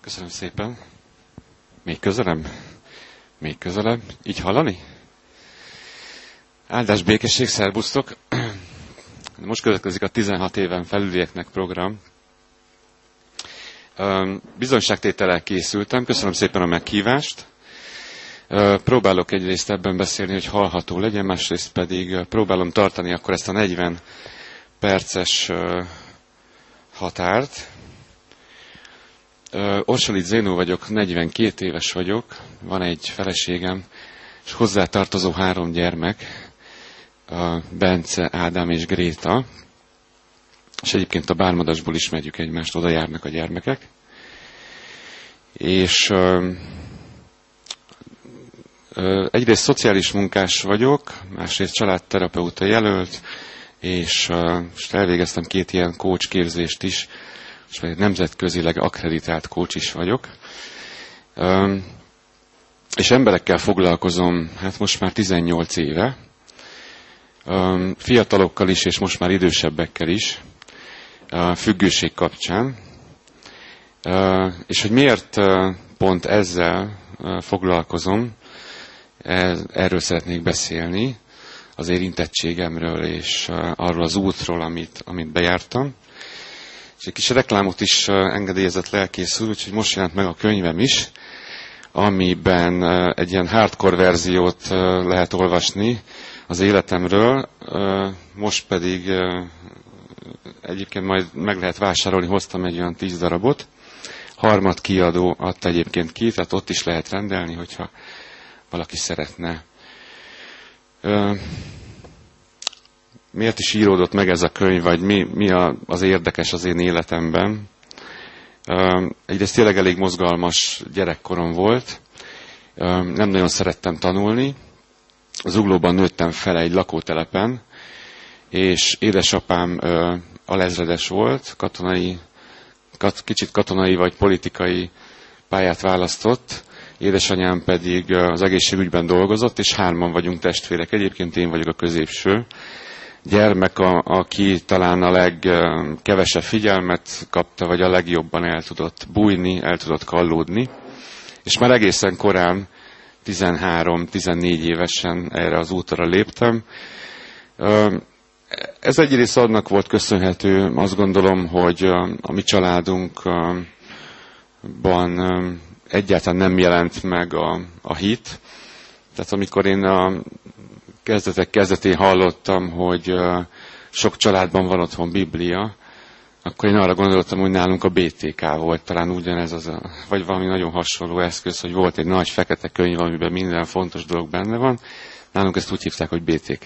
Köszönöm szépen. Még közelebb? Még közelebb? Így hallani? Áldás békesség, szerbusztok! Most következik a 16 éven felülieknek program. Bizonyságtétellel készültem, köszönöm szépen a meghívást. Próbálok egyrészt ebben beszélni, hogy hallható legyen, másrészt pedig próbálom tartani akkor ezt a 40 perces határt. Orsolit Zénó vagyok, 42 éves vagyok, van egy feleségem, és hozzátartozó három gyermek, Bence, Ádám és Gréta, és egyébként a bármadasból ismerjük egymást, oda járnak a gyermekek. És egyrészt szociális munkás vagyok, másrészt családterapeuta jelölt, és most elvégeztem két ilyen coach képzést is, és meg nemzetközileg akreditált coach is vagyok. És emberekkel foglalkozom, hát most már 18 éve, fiatalokkal is, és most már idősebbekkel is, függőség kapcsán. És hogy miért pont ezzel foglalkozom, erről szeretnék beszélni, az érintettségemről és arról az útról, amit, amit bejártam. És egy kis reklámot is engedélyezett lelkész úr, úgyhogy most jelent meg a könyvem is, amiben egy ilyen hardcore verziót lehet olvasni az életemről, most pedig egyébként majd meg lehet vásárolni, hoztam egy olyan tíz darabot. Harmad kiadó adta egyébként ki, tehát ott is lehet rendelni, hogyha valaki szeretne. Miért is íródott meg ez a könyv, vagy mi, mi a, az érdekes az én életemben? Egyrészt tényleg elég mozgalmas gyerekkorom volt. Nem nagyon szerettem tanulni. Az uglóban nőttem fel egy lakótelepen, és édesapám alezredes volt, katonai, kat, kicsit katonai vagy politikai pályát választott, édesanyám pedig az egészségügyben dolgozott, és hárman vagyunk testvérek. Egyébként én vagyok a középső gyermek, a, aki talán a legkevesebb figyelmet kapta, vagy a legjobban el tudott bújni, el tudott kallódni. És már egészen korán, 13-14 évesen erre az útra léptem. Ez egyrészt annak volt köszönhető, azt gondolom, hogy a mi családunkban egyáltalán nem jelent meg a, a hit. Tehát amikor én a kezdetek kezdetén hallottam, hogy sok családban van otthon Biblia, akkor én arra gondoltam, hogy nálunk a BTK volt, talán ugyanez az, a, vagy valami nagyon hasonló eszköz, hogy volt egy nagy fekete könyv, amiben minden fontos dolog benne van. Nálunk ezt úgy hívták, hogy BTK.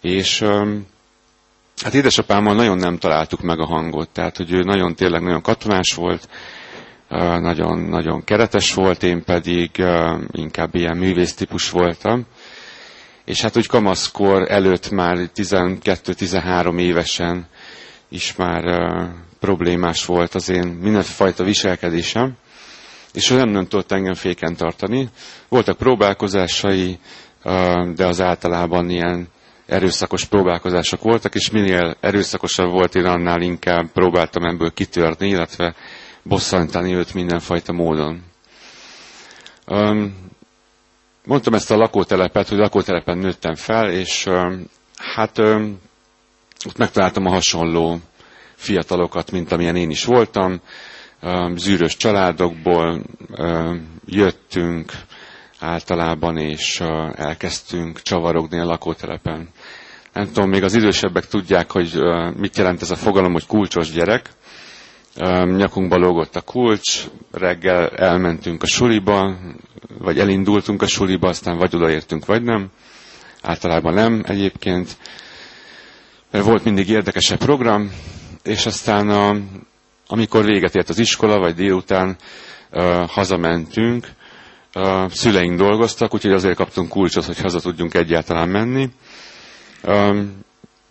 És hát édesapámmal nagyon nem találtuk meg a hangot, tehát hogy ő nagyon tényleg nagyon katonás volt, nagyon, nagyon keretes volt, én pedig inkább ilyen művész típus voltam. És hát úgy kamaszkor előtt már 12-13 évesen is már problémás volt az én mindenfajta viselkedésem, és nem, nem tudott engem féken tartani. Voltak próbálkozásai, de az általában ilyen erőszakos próbálkozások voltak, és minél erőszakosabb volt, én annál inkább próbáltam ebből kitörni, illetve bosszantani őt mindenfajta módon. Mondtam ezt a lakótelepet, hogy lakótelepen nőttem fel, és hát ott megtaláltam a hasonló fiatalokat, mint amilyen én is voltam. Zűrös családokból jöttünk általában, és elkezdtünk csavarogni a lakótelepen. Nem tudom, még az idősebbek tudják, hogy mit jelent ez a fogalom, hogy kulcsos gyerek nyakunkba lógott a kulcs, reggel elmentünk a suliba, vagy elindultunk a suliba, aztán vagy odaértünk, vagy nem. Általában nem egyébként, mert volt mindig érdekesebb program, és aztán a, amikor véget ért az iskola, vagy délután uh, hazamentünk, uh, szüleink dolgoztak, úgyhogy azért kaptunk kulcsot, hogy haza tudjunk egyáltalán menni. Um,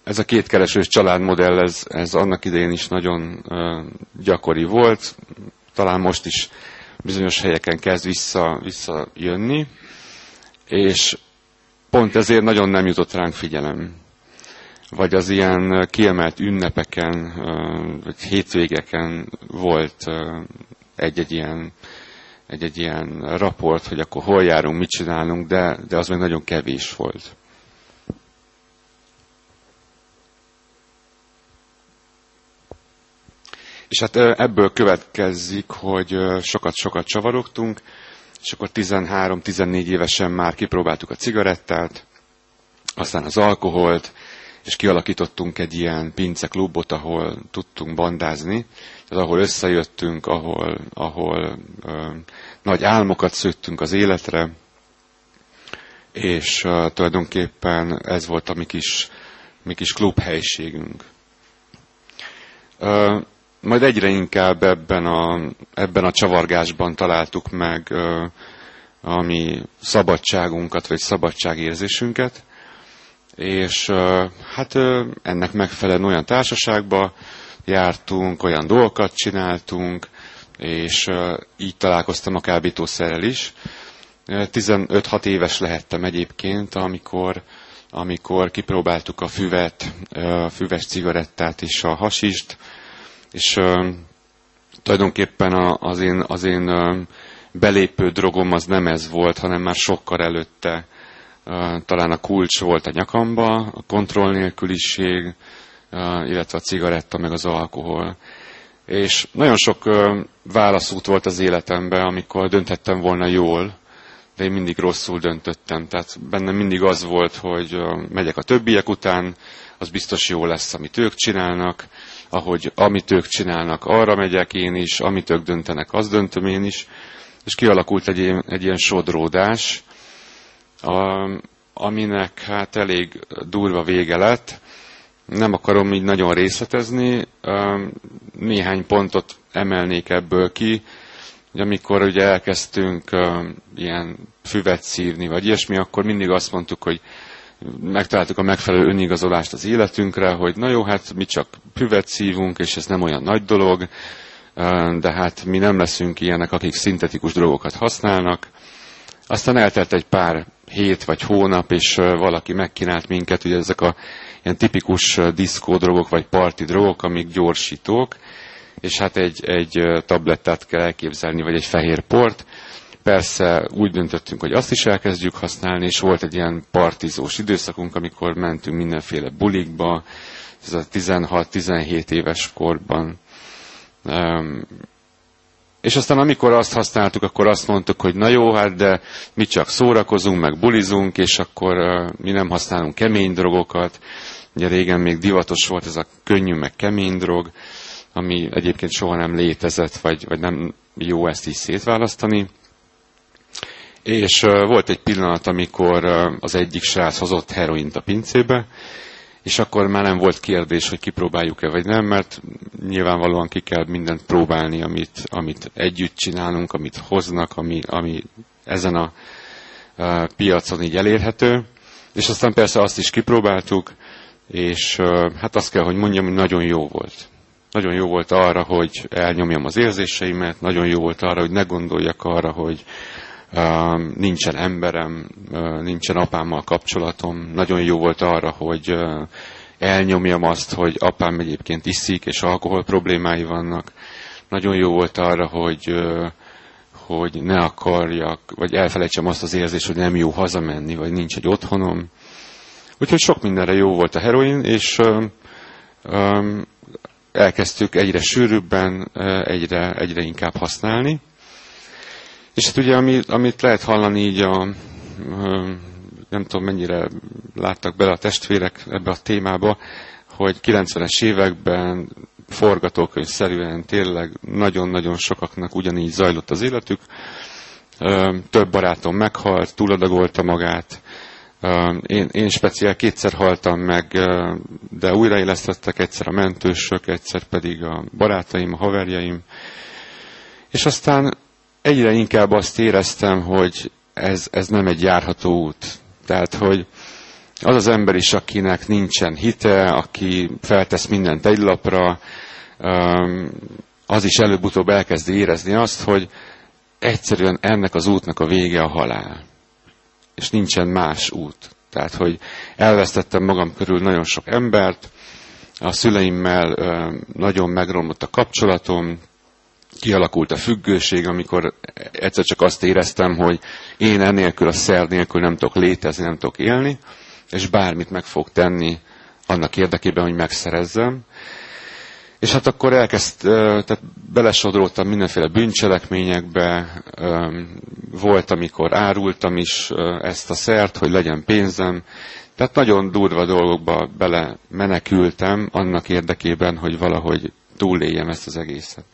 ez a kétkeresős családmodell, ez, ez annak idején is nagyon gyakori volt, talán most is bizonyos helyeken kezd vissza, visszajönni, és pont ezért nagyon nem jutott ránk figyelem. Vagy az ilyen kiemelt ünnepeken, vagy hétvégeken volt egy-egy ilyen, egy-egy ilyen raport, hogy akkor hol járunk, mit csinálunk, de, de az még nagyon kevés volt. És hát ebből következik, hogy sokat-sokat csavarogtunk, és akkor 13-14 évesen már kipróbáltuk a cigarettát, aztán az alkoholt, és kialakítottunk egy ilyen pince klubot, ahol tudtunk bandázni, tehát ahol összejöttünk, ahol, ahol ö, nagy álmokat szőttünk az életre, és ö, tulajdonképpen ez volt a mi kis, mi kis klubhelyiségünk. Majd egyre inkább ebben a, ebben a csavargásban találtuk meg ö, a mi szabadságunkat, vagy szabadságérzésünket, és hát ennek megfelelően olyan társaságba jártunk, olyan dolgokat csináltunk, és így találkoztam a kábítószerrel is. 15-6 éves lehettem egyébként, amikor, amikor kipróbáltuk a füvet, a füves cigarettát és a hasist, és tulajdonképpen az én, az én belépő drogom az nem ez volt, hanem már sokkal előtte talán a kulcs volt a nyakamba, a kontroll nélküliség, illetve a cigaretta, meg az alkohol. És nagyon sok válaszút volt az életemben, amikor dönthettem volna jól, de én mindig rosszul döntöttem. Tehát bennem mindig az volt, hogy megyek a többiek után, az biztos jó lesz, amit ők csinálnak, ahogy amit ők csinálnak, arra megyek én is, amit ők döntenek, azt döntöm én is. És kialakult egy, egy ilyen sodródás, a, aminek hát elég durva vége lett. Nem akarom így nagyon részletezni, néhány pontot emelnék ebből ki, hogy amikor ugye elkezdtünk ilyen füvet szívni, vagy ilyesmi, akkor mindig azt mondtuk, hogy megtaláltuk a megfelelő önigazolást az életünkre, hogy na jó, hát mi csak füvet szívunk, és ez nem olyan nagy dolog, de hát mi nem leszünk ilyenek, akik szintetikus drogokat használnak. Aztán eltelt egy pár hét vagy hónap, és valaki megkínált minket, ugye ezek a ilyen tipikus diszkódrogok, vagy parti drogok, amik gyorsítók, és hát egy, egy tablettát kell elképzelni, vagy egy fehér port. Persze úgy döntöttünk, hogy azt is elkezdjük használni, és volt egy ilyen partizós időszakunk, amikor mentünk mindenféle bulikba, ez a 16-17 éves korban és aztán amikor azt használtuk, akkor azt mondtuk, hogy na jó, hát de mi csak szórakozunk, meg bulizunk, és akkor mi nem használunk kemény drogokat. Ugye régen még divatos volt ez a könnyű, meg kemény drog, ami egyébként soha nem létezett, vagy, vagy nem jó ezt is szétválasztani. És volt egy pillanat, amikor az egyik srác hozott heroint a pincébe, és akkor már nem volt kérdés, hogy kipróbáljuk-e vagy nem, mert nyilvánvalóan ki kell mindent próbálni, amit, amit együtt csinálunk, amit hoznak, ami, ami ezen a, a piacon így elérhető. És aztán persze azt is kipróbáltuk, és hát azt kell, hogy mondjam, hogy nagyon jó volt. Nagyon jó volt arra, hogy elnyomjam az érzéseimet, nagyon jó volt arra, hogy ne gondoljak arra, hogy nincsen emberem, nincsen apámmal kapcsolatom. Nagyon jó volt arra, hogy elnyomjam azt, hogy apám egyébként iszik, és alkohol problémái vannak. Nagyon jó volt arra, hogy, hogy ne akarjak, vagy elfelejtsem azt az érzést, hogy nem jó hazamenni, vagy nincs egy otthonom. Úgyhogy sok mindenre jó volt a heroin, és elkezdtük egyre sűrűbben, egyre, egyre inkább használni. És hát ugye, amit, amit lehet hallani így a, nem tudom mennyire láttak bele a testvérek ebbe a témába, hogy 90-es években forgatókönyvszerűen tényleg nagyon-nagyon sokaknak ugyanígy zajlott az életük. Több barátom meghalt, túladagolta magát. Én, én speciál kétszer haltam meg, de újraélesztettek egyszer a mentősök, egyszer pedig a barátaim, a haverjaim. És aztán egyre inkább azt éreztem, hogy ez, ez nem egy járható út. Tehát, hogy az az ember is, akinek nincsen hite, aki feltesz mindent egy lapra, az is előbb-utóbb elkezdi érezni azt, hogy egyszerűen ennek az útnak a vége a halál. És nincsen más út. Tehát, hogy elvesztettem magam körül nagyon sok embert, a szüleimmel nagyon megromlott a kapcsolatom, kialakult a függőség, amikor egyszer csak azt éreztem, hogy én ennélkül a szer nélkül nem tudok létezni, nem tudok élni, és bármit meg fog tenni annak érdekében, hogy megszerezzem. És hát akkor elkezd, tehát belesodródtam mindenféle bűncselekményekbe, volt, amikor árultam is ezt a szert, hogy legyen pénzem, tehát nagyon durva dolgokba bele menekültem annak érdekében, hogy valahogy túléljem ezt az egészet.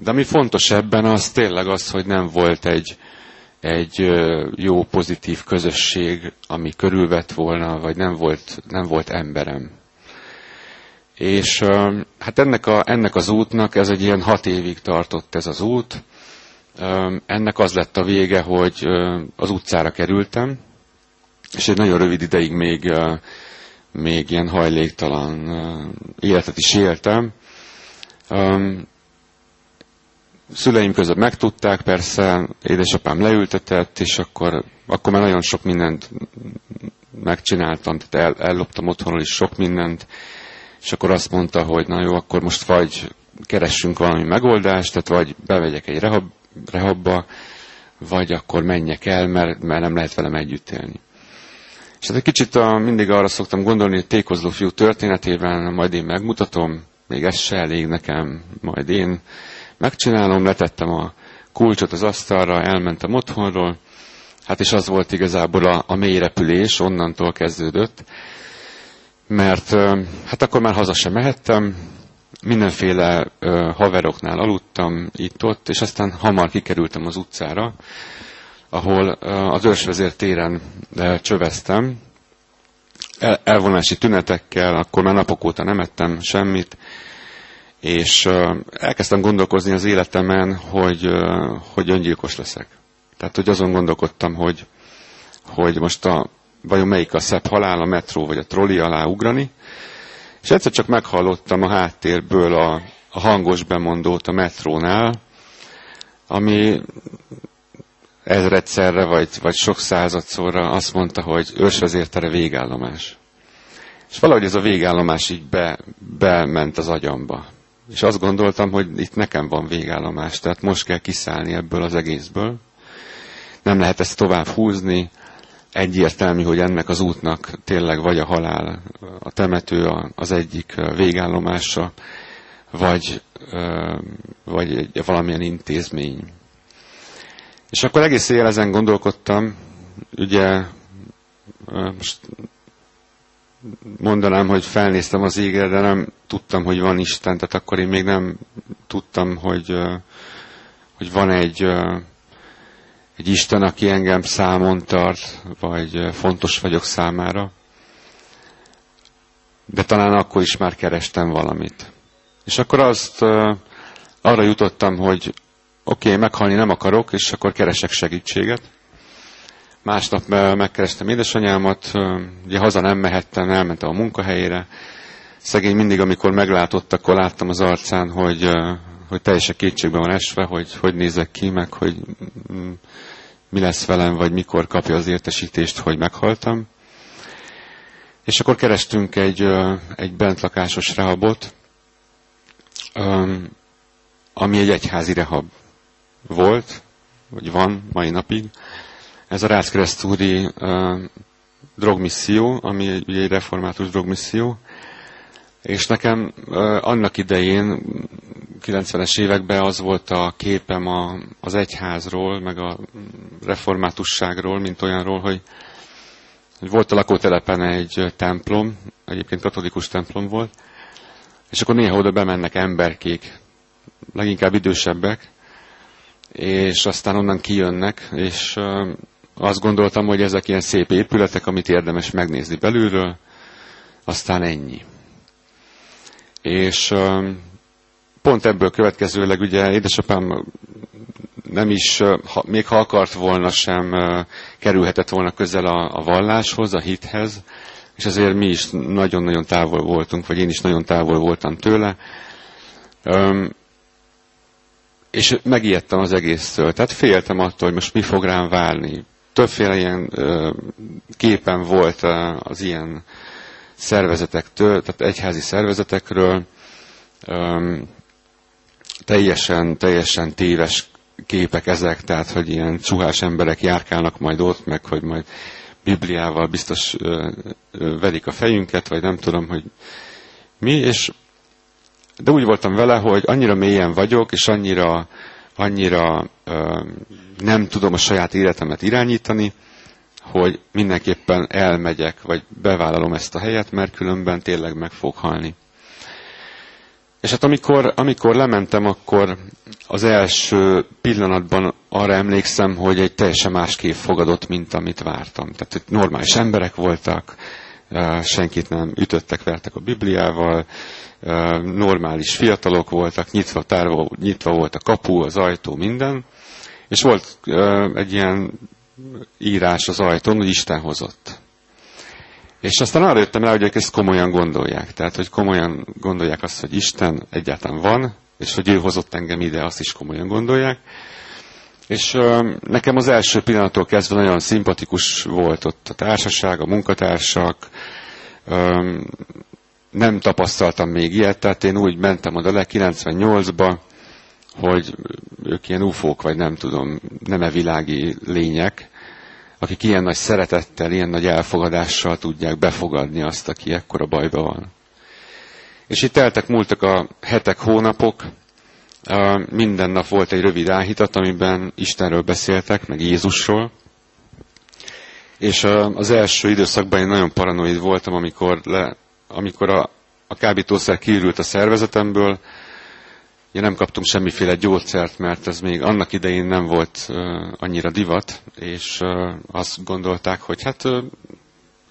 De ami fontos ebben az tényleg az, hogy nem volt egy, egy jó, pozitív közösség, ami körülvett volna, vagy nem volt, nem volt emberem. És hát ennek, a, ennek az útnak, ez egy ilyen hat évig tartott ez az út. Ennek az lett a vége, hogy az utcára kerültem, és egy nagyon rövid ideig még, még ilyen hajléktalan életet is éltem. Szüleim között megtudták, persze, édesapám leültetett, és akkor, akkor már nagyon sok mindent megcsináltam, tehát el, elloptam otthonról is sok mindent, és akkor azt mondta, hogy na jó, akkor most vagy keressünk valami megoldást, tehát vagy bevegyek egy rehab, rehabba, vagy akkor menjek el, mert, mert nem lehet velem együtt élni. És hát egy kicsit a, mindig arra szoktam gondolni, hogy tékozló fiú történetében majd én megmutatom, még ez se elég nekem, majd én megcsinálom, letettem a kulcsot az asztalra, elmentem otthonról, hát és az volt igazából a, a mély repülés, onnantól kezdődött, mert hát akkor már haza sem mehettem, mindenféle ö, haveroknál aludtam itt-ott, és aztán hamar kikerültem az utcára, ahol ö, az őrsvezér téren ö, csöveztem, el, elvonási tünetekkel, akkor már napok óta nem ettem semmit, és elkezdtem gondolkozni az életemen, hogy, hogy öngyilkos leszek. Tehát, hogy azon gondolkodtam, hogy, hogy most a, vajon melyik a szebb halál, a metró vagy a troli alá ugrani, és egyszer csak meghallottam a háttérből a, a hangos bemondót a metrónál, ami ezredszerre vagy, vagy sok századszorra azt mondta, hogy ősvezértere végállomás. És valahogy ez a végállomás így be, bement az agyamba. És azt gondoltam, hogy itt nekem van végállomás, tehát most kell kiszállni ebből az egészből. Nem lehet ezt tovább húzni, egyértelmű, hogy ennek az útnak tényleg vagy a halál, a temető az egyik végállomása, vagy, vagy egy, valamilyen intézmény. És akkor egész éjjel ezen gondolkodtam, ugye most mondanám, hogy felnéztem az égre, de nem tudtam, hogy van Isten, tehát akkor én még nem tudtam, hogy, hogy van egy egy Isten, aki engem számon tart, vagy fontos vagyok számára. De talán akkor is már kerestem valamit. És akkor azt arra jutottam, hogy oké, okay, meghalni nem akarok, és akkor keresek segítséget. Másnap megkerestem édesanyámat, ugye haza nem mehettem, elmentem a munkahelyére. Szegény mindig, amikor meglátott, akkor láttam az arcán, hogy, hogy teljesen kétségbe van esve, hogy hogy nézek ki, meg hogy mm, mi lesz velem, vagy mikor kapja az értesítést, hogy meghaltam. És akkor kerestünk egy, egy bentlakásos rehabot, ami egy egyházi rehab volt, vagy van mai napig. Ez a Ráckeresztúri drogmisszió, ami ugye egy református drogmisszió, és nekem annak idején, 90-es években az volt a képem a, az egyházról, meg a reformátusságról, mint olyanról, hogy, hogy volt a lakótelepen egy templom, egyébként katolikus templom volt, és akkor néha oda bemennek emberkék, leginkább idősebbek, és aztán onnan kijönnek, és azt gondoltam, hogy ezek ilyen szép épületek, amit érdemes megnézni belülről, aztán ennyi. És pont ebből következőleg ugye édesapám nem is, még ha akart volna sem, kerülhetett volna közel a, a valláshoz, a hithez, és azért mi is nagyon-nagyon távol voltunk, vagy én is nagyon távol voltam tőle. Öm, és megijedtem az egésztől. Tehát féltem attól, hogy most mi fog rám válni. Többféle ilyen képen volt az ilyen szervezetektől, tehát egyházi szervezetekről. teljesen, teljesen téves képek ezek, tehát hogy ilyen csuhás emberek járkálnak majd ott, meg hogy majd Bibliával biztos ö, a fejünket, vagy nem tudom, hogy mi, és de úgy voltam vele, hogy annyira mélyen vagyok, és annyira, annyira nem tudom a saját életemet irányítani, hogy mindenképpen elmegyek, vagy bevállalom ezt a helyet, mert különben tényleg meg fog halni. És hát amikor, amikor lementem, akkor az első pillanatban arra emlékszem, hogy egy teljesen más kép fogadott, mint amit vártam. Tehát hogy normális emberek voltak, senkit nem ütöttek, vertek a Bibliával, normális fiatalok voltak, nyitva, tárva, nyitva volt a kapu, az ajtó, minden. És volt egy ilyen írás az ajtón, hogy Isten hozott. És aztán arra jöttem rá, hogy ők ezt komolyan gondolják. Tehát, hogy komolyan gondolják azt, hogy Isten egyáltalán van, és hogy ő hozott engem ide, azt is komolyan gondolják. És nekem az első pillanattól kezdve nagyon szimpatikus volt ott a társaság, a munkatársak. Nem tapasztaltam még ilyet, tehát én úgy mentem oda le 98-ba, hogy ők ilyen ufók, vagy nem tudom, nem e világi lények, akik ilyen nagy szeretettel, ilyen nagy elfogadással tudják befogadni azt, aki ekkora bajba van. És itt teltek, múltak a hetek, hónapok, minden nap volt egy rövid áhítat, amiben Istenről beszéltek, meg Jézusról. És az első időszakban én nagyon paranoid voltam, amikor, le, amikor a, a kábítószer kiürült a szervezetemből, Ugye nem kaptunk semmiféle gyógyszert, mert ez még annak idején nem volt annyira divat, és azt gondolták, hogy hát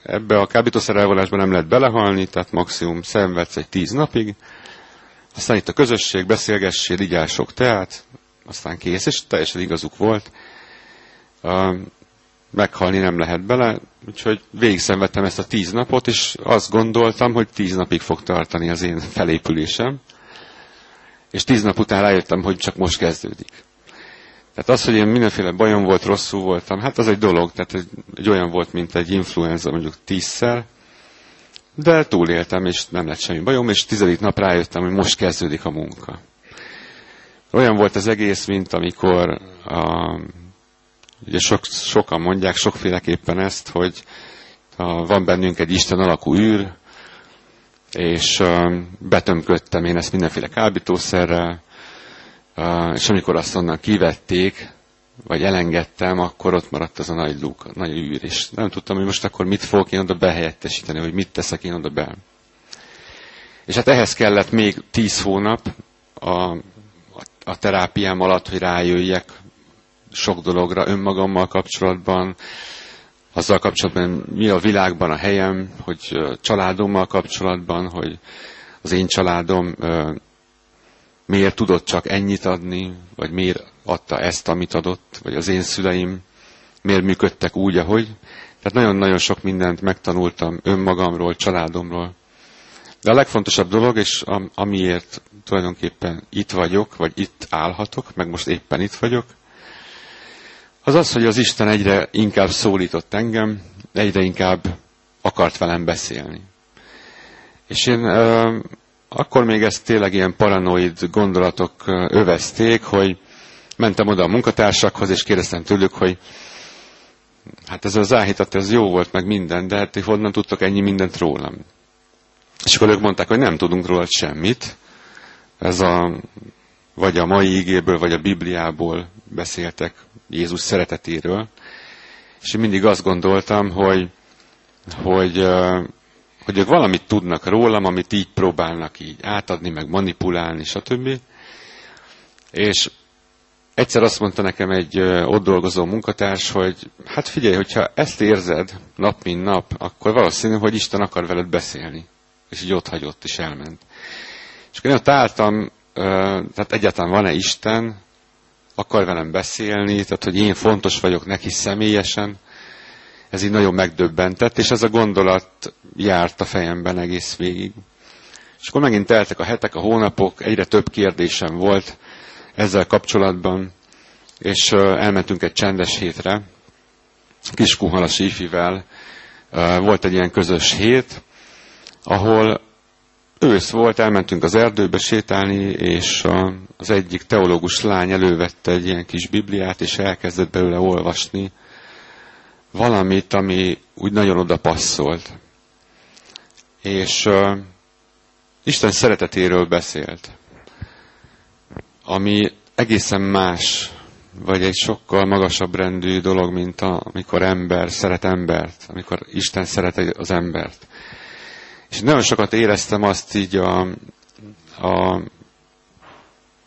ebbe a kábítószer elvonásba nem lehet belehalni, tehát maximum szenvedsz egy tíz napig, aztán itt a közösség, beszélgessél, igyál sok teát, aztán kész, és teljesen igazuk volt. Meghalni nem lehet bele, úgyhogy végig szenvedtem ezt a tíz napot, és azt gondoltam, hogy tíz napig fog tartani az én felépülésem és tíz nap után rájöttem, hogy csak most kezdődik. Tehát az, hogy én mindenféle bajom volt, rosszul voltam, hát az egy dolog, tehát egy, egy olyan volt, mint egy influenza mondjuk tízszer, de túléltem, és nem lett semmi bajom, és tizedik nap rájöttem, hogy most kezdődik a munka. Olyan volt az egész, mint amikor a, ugye sok, sokan mondják sokféleképpen ezt, hogy ha van bennünk egy Isten alakú űr, és betömködtem én ezt mindenféle kábítószerrel, és amikor azt onnan kivették, vagy elengedtem, akkor ott maradt az a nagy luk, nagy űr, és nem tudtam, hogy most akkor mit fogok én oda behelyettesíteni, hogy mit teszek én oda be. És hát ehhez kellett még tíz hónap a, a terápiám alatt, hogy rájöjjek sok dologra önmagammal kapcsolatban, azzal kapcsolatban, mi a világban a helyem, hogy családommal kapcsolatban, hogy az én családom miért tudott csak ennyit adni, vagy miért adta ezt, amit adott, vagy az én szüleim miért működtek úgy, ahogy. Tehát nagyon-nagyon sok mindent megtanultam önmagamról, családomról. De a legfontosabb dolog, és amiért tulajdonképpen itt vagyok, vagy itt állhatok, meg most éppen itt vagyok, az az, hogy az Isten egyre inkább szólított engem, egyre inkább akart velem beszélni. És én akkor még ezt tényleg ilyen paranoid gondolatok övezték, hogy mentem oda a munkatársakhoz, és kérdeztem tőlük, hogy hát ez az áhítat, ez jó volt, meg minden, de hát honnan tudtok ennyi mindent rólam? És akkor ők mondták, hogy nem tudunk róla semmit. Ez a, vagy a mai ígéből, vagy a Bibliából beszéltek Jézus szeretetéről, és én mindig azt gondoltam, hogy, hogy, hogy ők valamit tudnak rólam, amit így próbálnak így átadni, meg manipulálni, stb. És egyszer azt mondta nekem egy ott dolgozó munkatárs, hogy hát figyelj, hogyha ezt érzed nap mint nap, akkor valószínű, hogy Isten akar veled beszélni. És így ott hagyott, és elment. És akkor én ott álltam, tehát egyáltalán van-e Isten, akar velem beszélni, tehát hogy én fontos vagyok neki személyesen. Ez így nagyon megdöbbentett, és ez a gondolat járt a fejemben egész végig. És akkor megint teltek a hetek, a hónapok, egyre több kérdésem volt ezzel kapcsolatban, és elmentünk egy csendes hétre, Kiskuhalas Ifivel, volt egy ilyen közös hét, ahol ősz volt, elmentünk az erdőbe sétálni, és az egyik teológus lány elővette egy ilyen kis bibliát, és elkezdett belőle olvasni valamit, ami úgy nagyon oda passzolt. És uh, Isten szeretetéről beszélt, ami egészen más, vagy egy sokkal magasabb rendű dolog, mint a, amikor ember szeret embert, amikor Isten szeret az embert. És nagyon sokat éreztem azt így a, a,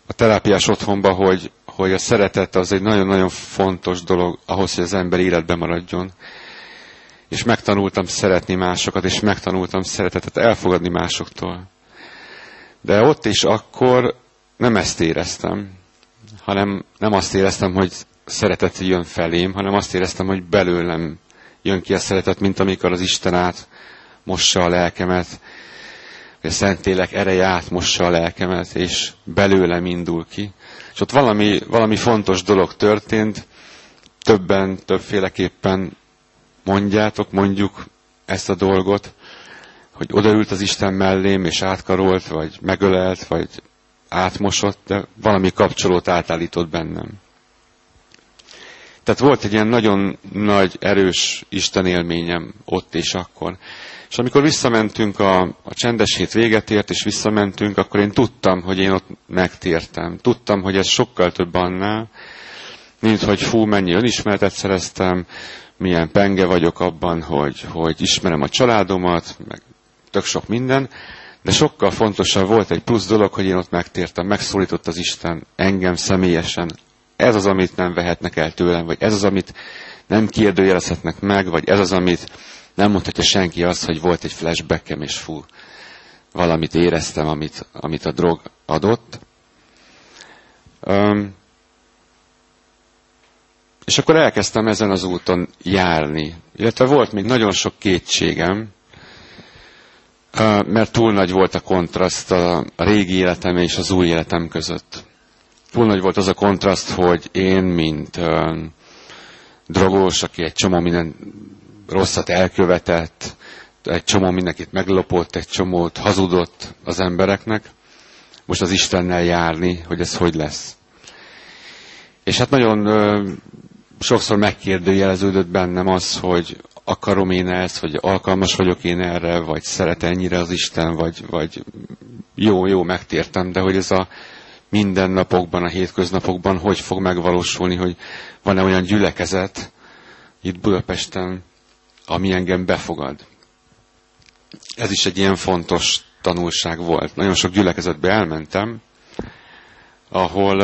a terápiás otthonban, hogy, hogy a szeretet az egy nagyon-nagyon fontos dolog ahhoz, hogy az ember életben maradjon. És megtanultam szeretni másokat, és megtanultam szeretetet elfogadni másoktól. De ott is akkor nem ezt éreztem, hanem nem azt éreztem, hogy szeretet jön felém, hanem azt éreztem, hogy belőlem jön ki a szeretet, mint amikor az Isten át mossa a lelkemet, hogy a Szentlélek ereje átmossa a lelkemet, és belőlem indul ki. És ott valami, valami fontos dolog történt, többen, többféleképpen mondjátok, mondjuk ezt a dolgot, hogy odaült az Isten mellém, és átkarolt, vagy megölelt, vagy átmosott, de valami kapcsolót átállított bennem. Tehát volt egy ilyen nagyon nagy, erős Isten élményem ott és akkor. És amikor visszamentünk a, a csendes hét véget ért, és visszamentünk, akkor én tudtam, hogy én ott megtértem. Tudtam, hogy ez sokkal több annál, mint hogy fú, mennyi önismeretet szereztem, milyen penge vagyok abban, hogy, hogy ismerem a családomat, meg tök sok minden, de sokkal fontosabb volt egy plusz dolog, hogy én ott megtértem, megszólított az Isten engem személyesen. Ez az, amit nem vehetnek el tőlem, vagy ez az, amit nem kérdőjelezhetnek meg, vagy ez az, amit nem mondhatja senki azt, hogy volt egy flashbackem, és fú, valamit éreztem, amit, amit a drog adott. Um, és akkor elkezdtem ezen az úton járni. Illetve volt még nagyon sok kétségem, mert túl nagy volt a kontraszt a régi életem és az új életem között. Túl nagy volt az a kontraszt, hogy én, mint drogós, aki egy csomó minden rosszat elkövetett, egy csomó mindenkit meglopott, egy csomót hazudott az embereknek, most az Istennel járni, hogy ez hogy lesz. És hát nagyon ö, sokszor megkérdőjeleződött bennem az, hogy akarom én ezt, vagy alkalmas vagyok én erre, vagy szeret ennyire az Isten, vagy, vagy jó, jó, megtértem, de hogy ez a mindennapokban, a hétköznapokban hogy fog megvalósulni, hogy van-e olyan gyülekezet itt Budapesten, ami engem befogad. Ez is egy ilyen fontos tanulság volt. Nagyon sok gyülekezetbe elmentem, ahol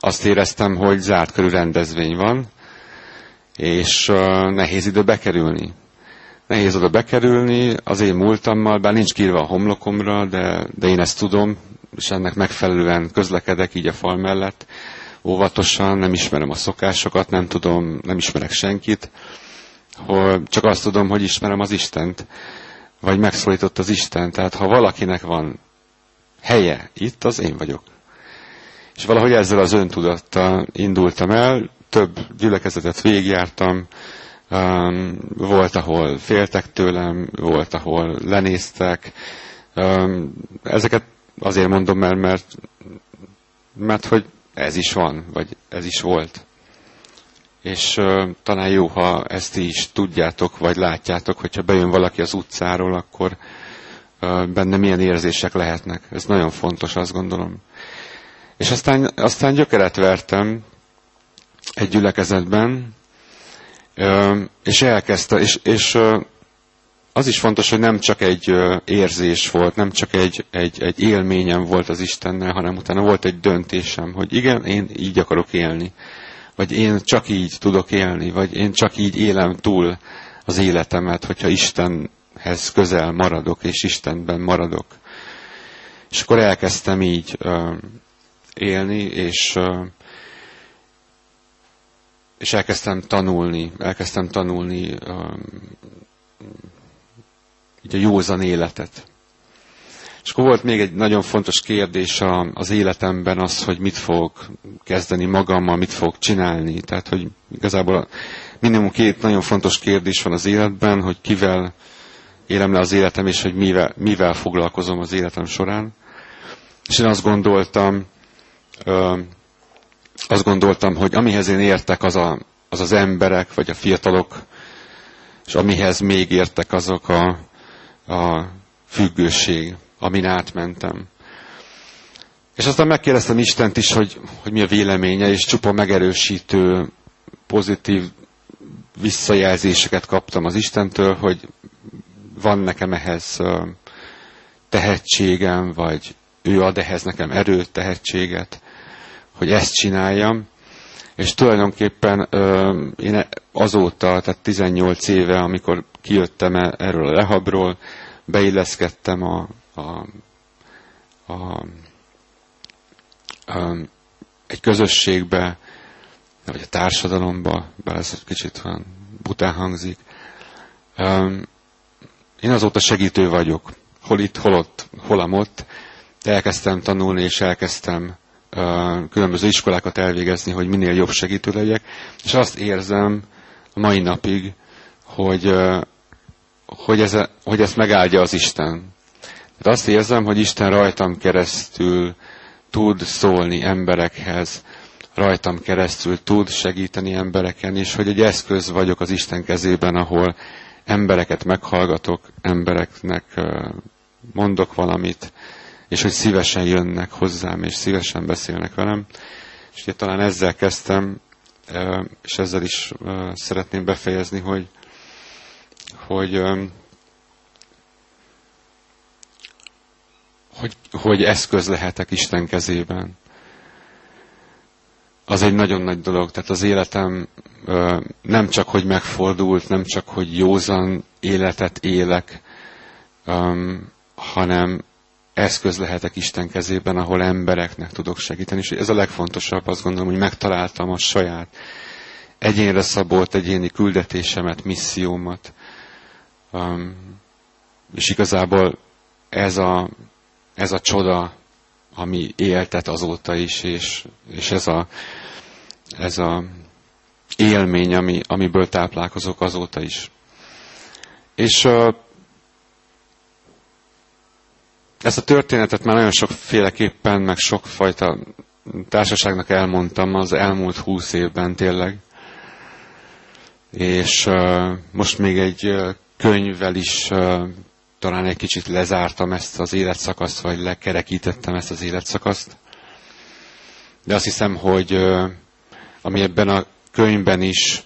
azt éreztem, hogy zárt körű rendezvény van, és nehéz idő bekerülni. Nehéz oda bekerülni, az én múltammal, bár nincs kírva a homlokomra, de, de én ezt tudom, és ennek megfelelően közlekedek így a fal mellett, óvatosan, nem ismerem a szokásokat, nem tudom, nem ismerek senkit, hogy csak azt tudom, hogy ismerem az Istent, vagy megszólított az Isten. Tehát ha valakinek van helye itt, az én vagyok. És valahogy ezzel az öntudattal indultam el, több gyülekezetet végigjártam, um, volt, ahol féltek tőlem, volt, ahol lenéztek. Um, ezeket azért mondom el, mert, mert hogy ez is van, vagy ez is volt és uh, talán jó, ha ezt is tudjátok, vagy látjátok, hogyha bejön valaki az utcáról, akkor uh, benne milyen érzések lehetnek. Ez nagyon fontos, azt gondolom. És aztán, aztán gyökeret vertem egy gyülekezetben, és elkezdte, és, és az is fontos, hogy nem csak egy érzés volt, nem csak egy, egy, egy élményem volt az Istennel, hanem utána volt egy döntésem, hogy igen, én így akarok élni vagy én csak így tudok élni, vagy én csak így élem túl az életemet, hogyha Istenhez közel maradok, és Istenben maradok. És akkor elkezdtem így uh, élni, és, uh, és elkezdtem tanulni, elkezdtem tanulni uh, így a józan életet. És akkor volt még egy nagyon fontos kérdés az életemben az, hogy mit fog kezdeni magammal, mit fog csinálni. Tehát, hogy igazából minimum két nagyon fontos kérdés van az életben, hogy kivel élem le az életem, és hogy mivel, mivel foglalkozom az életem során. És én azt gondoltam, azt gondoltam, hogy amihez én értek, az, a, az az emberek, vagy a fiatalok, és amihez még értek, azok a, a függőség, amin átmentem. És aztán megkérdeztem Istent is, hogy, hogy mi a véleménye, és csupa megerősítő, pozitív visszajelzéseket kaptam az Istentől, hogy van nekem ehhez tehetségem, vagy ő ad ehhez nekem erőt, tehetséget, hogy ezt csináljam. És tulajdonképpen én azóta, tehát 18 éve, amikor kijöttem erről a lehabról, beilleszkedtem a, a, a, a, egy közösségbe, vagy a társadalomba, bár ez kicsit olyan bután hangzik. Én azóta segítő vagyok. Hol itt, hol ott, hol amott. De elkezdtem tanulni, és elkezdtem különböző iskolákat elvégezni, hogy minél jobb segítő legyek. És azt érzem a mai napig, hogy, hogy, ez, hogy ezt megáldja az Isten. Tehát azt érzem, hogy Isten rajtam keresztül tud szólni emberekhez, rajtam keresztül tud segíteni embereken, és hogy egy eszköz vagyok az Isten kezében, ahol embereket meghallgatok, embereknek mondok valamit, és hogy szívesen jönnek hozzám, és szívesen beszélnek velem. És ugye talán ezzel kezdtem, és ezzel is szeretném befejezni, hogy, hogy, hogy, hogy eszköz lehetek Isten kezében az egy nagyon nagy dolog. Tehát az életem nem csak, hogy megfordult, nem csak, hogy józan életet élek, hanem eszköz lehetek Isten kezében, ahol embereknek tudok segíteni. És ez a legfontosabb, azt gondolom, hogy megtaláltam a saját egyénre szabolt egyéni küldetésemet, missziómat. És igazából ez a, ez a csoda, ami éltet azóta is, és, és ez, a, ez a élmény, ami, amiből táplálkozok azóta is. És uh, ezt a történetet már nagyon sokféleképpen, meg sokfajta társaságnak elmondtam az elmúlt húsz évben tényleg. És uh, most még egy uh, könyvvel is talán egy kicsit lezártam ezt az életszakaszt, vagy lekerekítettem ezt az életszakaszt. De azt hiszem, hogy ami ebben a könyvben is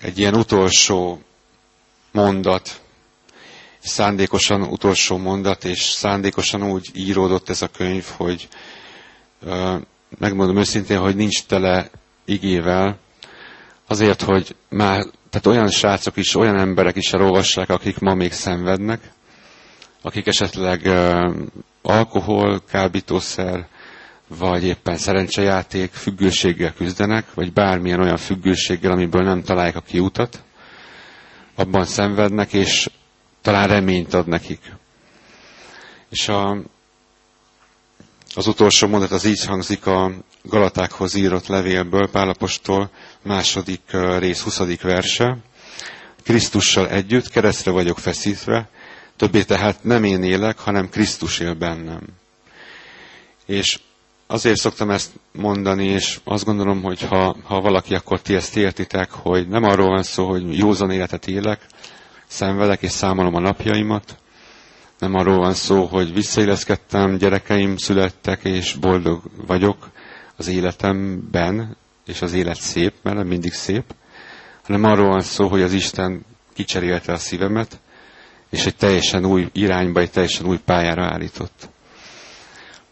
egy ilyen utolsó mondat, szándékosan utolsó mondat, és szándékosan úgy íródott ez a könyv, hogy megmondom őszintén, hogy nincs tele igével, azért, hogy már tehát olyan srácok is, olyan emberek is elolvassák, akik ma még szenvednek, akik esetleg alkohol, kábítószer, vagy éppen szerencsejáték függőséggel küzdenek, vagy bármilyen olyan függőséggel, amiből nem találják a kiutat, abban szenvednek, és talán reményt ad nekik. És a, az utolsó mondat az így hangzik a Galatákhoz írott levélből, Pálapostól, második rész, 20. verse. Krisztussal együtt keresztre vagyok feszítve, többé tehát nem én élek, hanem Krisztus él bennem. És azért szoktam ezt mondani, és azt gondolom, hogy ha, ha valaki, akkor ti ezt értitek, hogy nem arról van szó, hogy józan életet élek, szenvedek és számolom a napjaimat, nem arról van szó, hogy visszaéleszkedtem, gyerekeim születtek, és boldog vagyok az életemben, és az élet szép, mert nem mindig szép, hanem arról van szó, hogy az Isten kicserélte a szívemet, és egy teljesen új irányba, egy teljesen új pályára állított.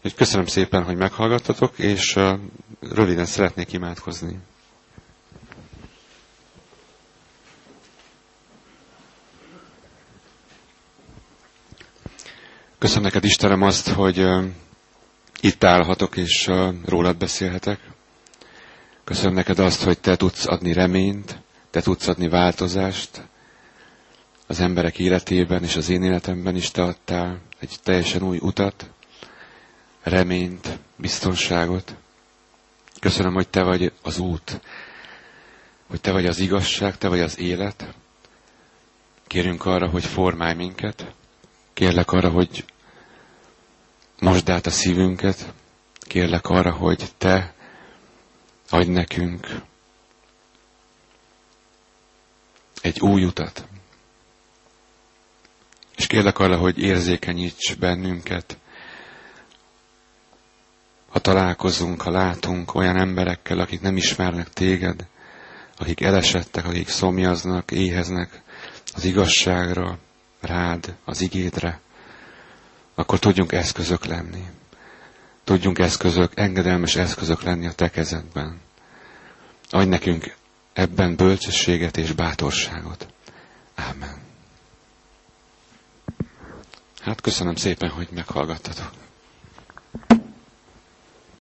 Úgy köszönöm szépen, hogy meghallgattatok, és röviden szeretnék imádkozni. Köszönöm neked, Istenem, azt, hogy itt állhatok, és rólad beszélhetek. Köszönöm neked azt, hogy te tudsz adni reményt, te tudsz adni változást az emberek életében, és az én életemben is te adtál egy teljesen új utat, reményt, biztonságot. Köszönöm, hogy te vagy az út, hogy te vagy az igazság, te vagy az élet. Kérünk arra, hogy formálj minket. Kérlek arra, hogy mosd át a szívünket. Kérlek arra, hogy te adj nekünk egy új utat. És kérlek arra, hogy érzékenyíts bennünket, ha találkozunk, ha látunk olyan emberekkel, akik nem ismernek téged, akik elesettek, akik szomjaznak, éheznek az igazságra, rád, az igédre, akkor tudjunk eszközök lenni. Tudjunk eszközök, engedelmes eszközök lenni a te kezedben. Adj nekünk ebben bölcsességet és bátorságot. Ámen. Hát köszönöm szépen, hogy meghallgattatok.